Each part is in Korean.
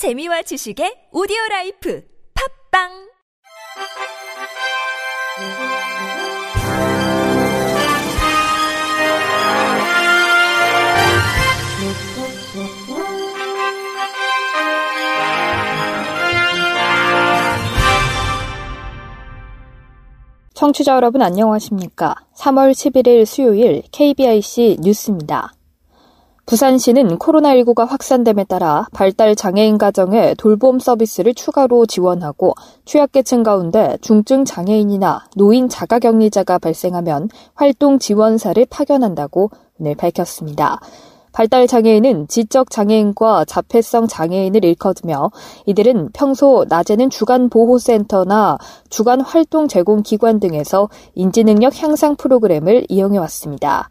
재미와 지식의 오디오 라이프 팝빵 청취자 여러분 안녕하십니까? 3월 11일 수요일 KBIC 뉴스입니다. 부산시는 코로나19가 확산됨에 따라 발달 장애인 가정에 돌봄 서비스를 추가로 지원하고 취약계층 가운데 중증 장애인이나 노인 자가격리자가 발생하면 활동 지원사를 파견한다고 오늘 밝혔습니다. 발달 장애인은 지적 장애인과 자폐성 장애인을 일컫으며 이들은 평소 낮에는 주간 보호센터나 주간 활동 제공 기관 등에서 인지능력 향상 프로그램을 이용해 왔습니다.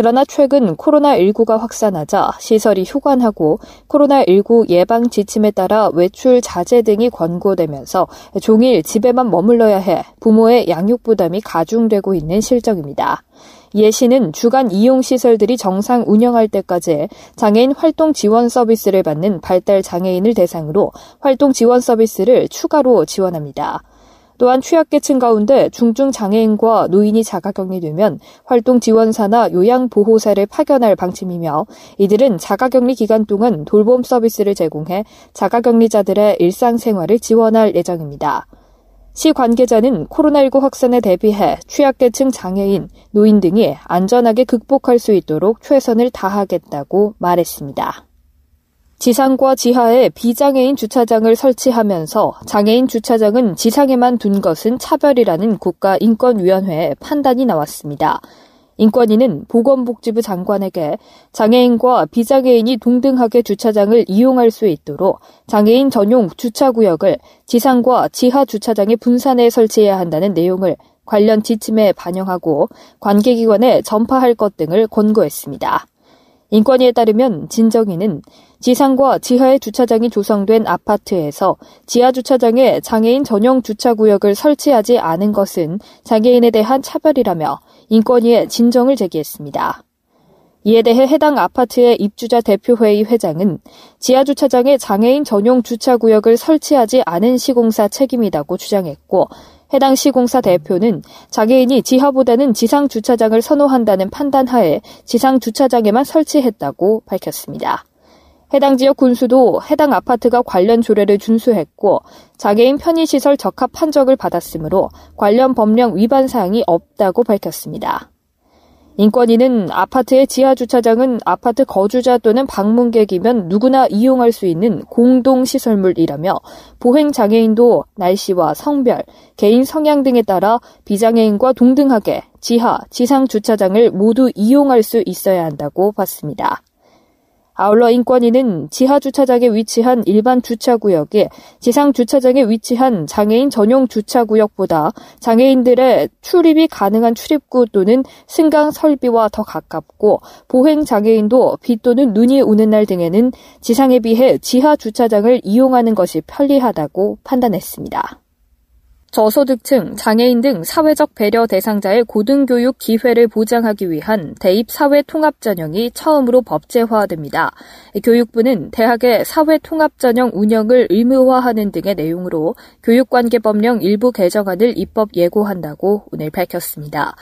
그러나 최근 코로나19가 확산하자 시설이 휴관하고 코로나19 예방 지침에 따라 외출 자제 등이 권고되면서 종일 집에만 머물러야 해 부모의 양육 부담이 가중되고 있는 실정입니다. 예시는 주간 이용 시설들이 정상 운영할 때까지 장애인 활동 지원 서비스를 받는 발달 장애인을 대상으로 활동 지원 서비스를 추가로 지원합니다. 또한 취약계층 가운데 중증 장애인과 노인이 자가격리되면 활동 지원사나 요양보호사를 파견할 방침이며 이들은 자가격리 기간 동안 돌봄 서비스를 제공해 자가격리자들의 일상생활을 지원할 예정입니다. 시 관계자는 코로나19 확산에 대비해 취약계층 장애인, 노인 등이 안전하게 극복할 수 있도록 최선을 다하겠다고 말했습니다. 지상과 지하에 비장애인 주차장을 설치하면서 장애인 주차장은 지상에만 둔 것은 차별이라는 국가인권위원회의 판단이 나왔습니다. 인권위는 보건복지부 장관에게 장애인과 비장애인이 동등하게 주차장을 이용할 수 있도록 장애인 전용 주차구역을 지상과 지하 주차장의 분산에 설치해야 한다는 내용을 관련 지침에 반영하고 관계기관에 전파할 것 등을 권고했습니다. 인권위에 따르면 진정인은 지상과 지하의 주차장이 조성된 아파트에서 지하 주차장에 장애인 전용 주차 구역을 설치하지 않은 것은 장애인에 대한 차별이라며 인권위에 진정을 제기했습니다. 이에 대해 해당 아파트의 입주자 대표회의 회장은 지하 주차장에 장애인 전용 주차 구역을 설치하지 않은 시공사 책임이라고 주장했고 해당 시공사 대표는 장애인이 지하보다는 지상 주차장을 선호한다는 판단하에 지상 주차장에만 설치했다고 밝혔습니다. 해당 지역 군수도 해당 아파트가 관련 조례를 준수했고 장애인 편의시설 적합 판정을 받았으므로 관련 법령 위반 사항이 없다고 밝혔습니다. 인권위는 아파트의 지하 주차장은 아파트 거주자 또는 방문객이면 누구나 이용할 수 있는 공동 시설물이라며 보행 장애인도 날씨와 성별, 개인 성향 등에 따라 비장애인과 동등하게 지하, 지상 주차장을 모두 이용할 수 있어야 한다고 봤습니다. 아울러 인권위는 지하 주차장에 위치한 일반 주차구역에 지상 주차장에 위치한 장애인 전용 주차구역보다 장애인들의 출입이 가능한 출입구 또는 승강 설비와 더 가깝고 보행 장애인도 비 또는 눈이 오는 날 등에는 지상에 비해 지하 주차장을 이용하는 것이 편리하다고 판단했습니다. 저소득층, 장애인 등 사회적 배려 대상자의 고등교육 기회를 보장하기 위한 대입 사회 통합 전형이 처음으로 법제화됩니다. 교육부는 대학의 사회 통합 전형 운영을 의무화하는 등의 내용으로 교육관계법령 일부 개정안을 입법 예고한다고 오늘 밝혔습니다.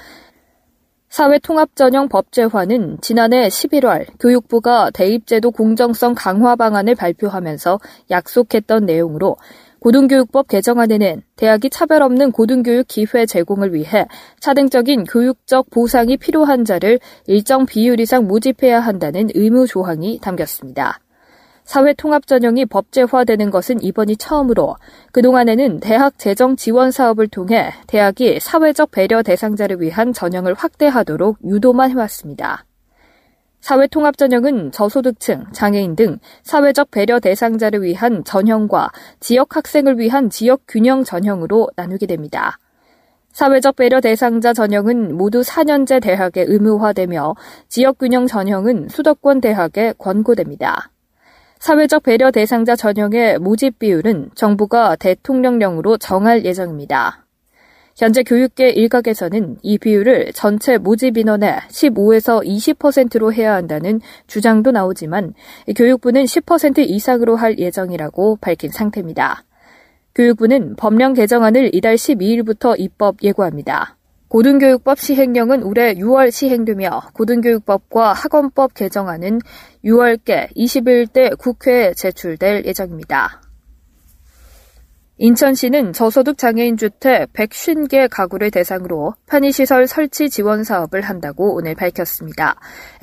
사회통합전형 법제화는 지난해 11월 교육부가 대입제도 공정성 강화 방안을 발표하면서 약속했던 내용으로 고등교육법 개정안에는 대학이 차별 없는 고등교육 기회 제공을 위해 차등적인 교육적 보상이 필요한 자를 일정 비율 이상 모집해야 한다는 의무 조항이 담겼습니다. 사회 통합 전형이 법제화되는 것은 이번이 처음으로 그동안에는 대학 재정 지원 사업을 통해 대학이 사회적 배려 대상자를 위한 전형을 확대하도록 유도만 해왔습니다. 사회통합전형은 저소득층, 장애인 등 사회적 배려 대상자를 위한 전형과 지역 학생을 위한 지역 균형 전형으로 나누게 됩니다. 사회적 배려 대상자 전형은 모두 4년제 대학에 의무화되며 지역 균형 전형은 수도권 대학에 권고됩니다. 사회적 배려 대상자 전형의 모집 비율은 정부가 대통령령으로 정할 예정입니다. 현재 교육계 일각에서는 이 비율을 전체 모집 인원의 15에서 20%로 해야 한다는 주장도 나오지만 교육부는 10% 이상으로 할 예정이라고 밝힌 상태입니다. 교육부는 법령 개정안을 이달 12일부터 입법 예고합니다. 고등교육법 시행령은 올해 6월 시행되며 고등교육법과 학원법 개정안은 6월께 21대 국회에 제출될 예정입니다. 인천시는 저소득 장애인 주택 150개 가구를 대상으로 편의시설 설치 지원 사업을 한다고 오늘 밝혔습니다.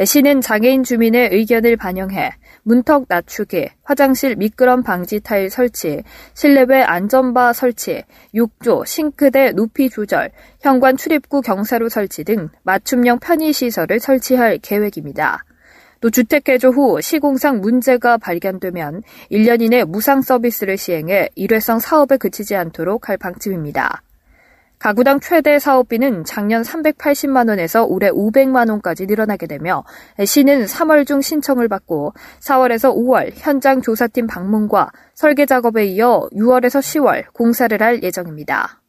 시는 장애인 주민의 의견을 반영해 문턱 낮추기, 화장실 미끄럼 방지 타일 설치, 실내외 안전바 설치, 욕조, 싱크대 높이 조절, 현관 출입구 경사로 설치 등 맞춤형 편의시설을 설치할 계획입니다. 또 주택 개조 후 시공상 문제가 발견되면 1년 이내 무상 서비스를 시행해 일회성 사업에 그치지 않도록 할 방침입니다. 가구당 최대 사업비는 작년 380만 원에서 올해 500만 원까지 늘어나게 되며 시는 3월 중 신청을 받고 4월에서 5월 현장 조사팀 방문과 설계 작업에 이어 6월에서 10월 공사를 할 예정입니다.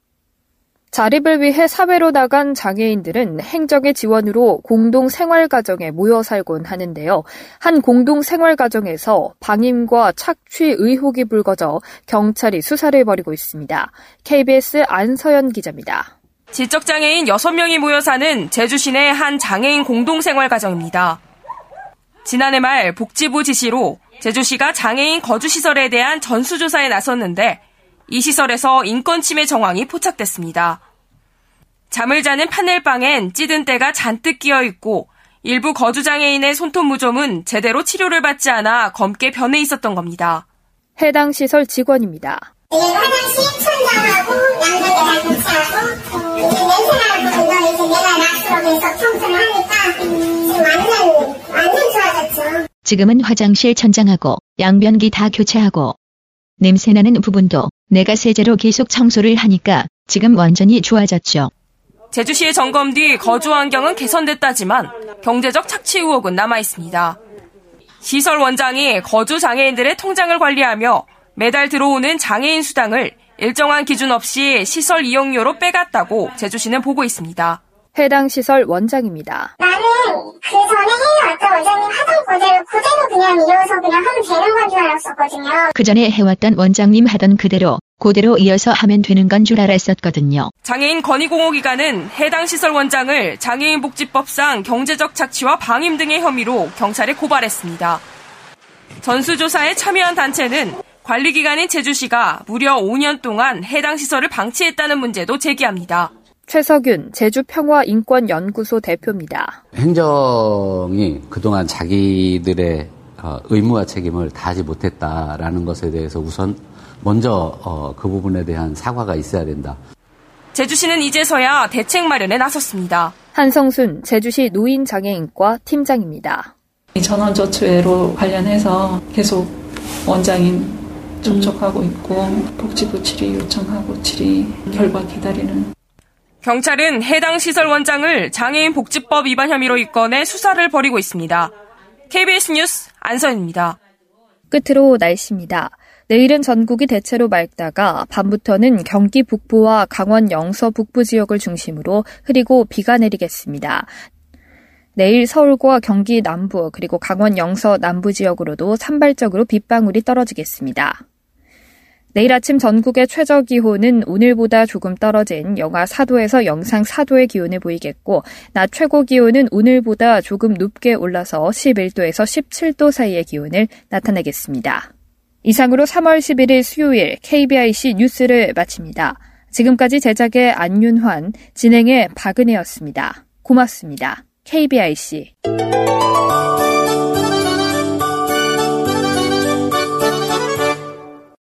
자립을 위해 사회로 나간 장애인들은 행정의 지원으로 공동 생활가정에 모여 살곤 하는데요. 한 공동 생활가정에서 방임과 착취 의혹이 불거져 경찰이 수사를 벌이고 있습니다. KBS 안서연 기자입니다. 지적장애인 6명이 모여 사는 제주 시내 한 장애인 공동생활가정입니다. 지난해 말 복지부 지시로 제주시가 장애인 거주시설에 대한 전수조사에 나섰는데 이 시설에서 인권 침해 정황이 포착됐습니다. 잠을 자는 파넬방엔 찌든 때가 잔뜩 끼어 있고 일부 거주장애인의 손톱 무좀은 제대로 치료를 받지 않아 검게 변해 있었던 겁니다. 해당 시설 직원입니다. 화장실 천장하고 양쪽에다 교체하고 냄새나는 부분도 이제 내가 낯으로 청소를 하니까 지금 완전 완전 좋아졌죠. 지금은 화장실 천장하고 양변기 다 교체하고 냄새나는 부분도 내가 세제로 계속 청소를 하니까 지금 완전히 좋아졌죠. 제주시의 점검 뒤 거주 환경은 개선됐다지만 경제적 착취 의혹은 남아 있습니다. 시설 원장이 거주 장애인들의 통장을 관리하며 매달 들어오는 장애인 수당을 일정한 기준 없이 시설 이용료로 빼갔다고 제주시는 보고 있습니다. 해당 시설 원장입니다. 나는 그 전에 해왔던 원장님 하던 그대로 그대로 그냥 이어서 그냥 하면 되는 건 줄 알았었거든요. 그 전에 해왔던 원장님 하던 그대로 그대로 이어서 하면 되는 건 줄 알았었거든요. 장애인 건의공호기관은 해당 시설 원장을 장애인 복지법상 경제적 착취와 방임 등의 혐의로 경찰에 고발했습니다. 전수조사에 참여한 단체는 관리기관인 제주시가 무려 5년 동안 해당 시설을 방치했다는 문제도 제기합니다. 최석윤 제주평화인권연구소 대표입니다. 행정이 그동안 자기들의 어, 의무와 책임을 다하지 못했다라는 것에 대해서 우선 먼저 어, 그 부분에 대한 사과가 있어야 된다. 제주시는 이제서야 대책 마련에 나섰습니다. 한성순 제주시 노인장애인과 팀장입니다. 전원조치회로 관련해서 계속 원장인 접촉하고 있고 복지부 질의 요청하고 질의 결과 기다리는 경찰은 해당 시설 원장을 장애인 복지법 위반 혐의로 입건해 수사를 벌이고 있습니다. KBS 뉴스 안선입니다. 끝으로 날씨입니다. 내일은 전국이 대체로 맑다가 밤부터는 경기 북부와 강원 영서 북부 지역을 중심으로 흐리고 비가 내리겠습니다. 내일 서울과 경기 남부 그리고 강원 영서 남부 지역으로도 산발적으로 빗방울이 떨어지겠습니다. 내일 아침 전국의 최저 기온은 오늘보다 조금 떨어진 영하 4도에서 영상 4도의 기온을 보이겠고, 낮 최고 기온은 오늘보다 조금 높게 올라서 11도에서 17도 사이의 기온을 나타내겠습니다. 이상으로 3월 11일 수요일 KBIC 뉴스를 마칩니다. 지금까지 제작의 안윤환, 진행의 박은혜였습니다. 고맙습니다. KBIC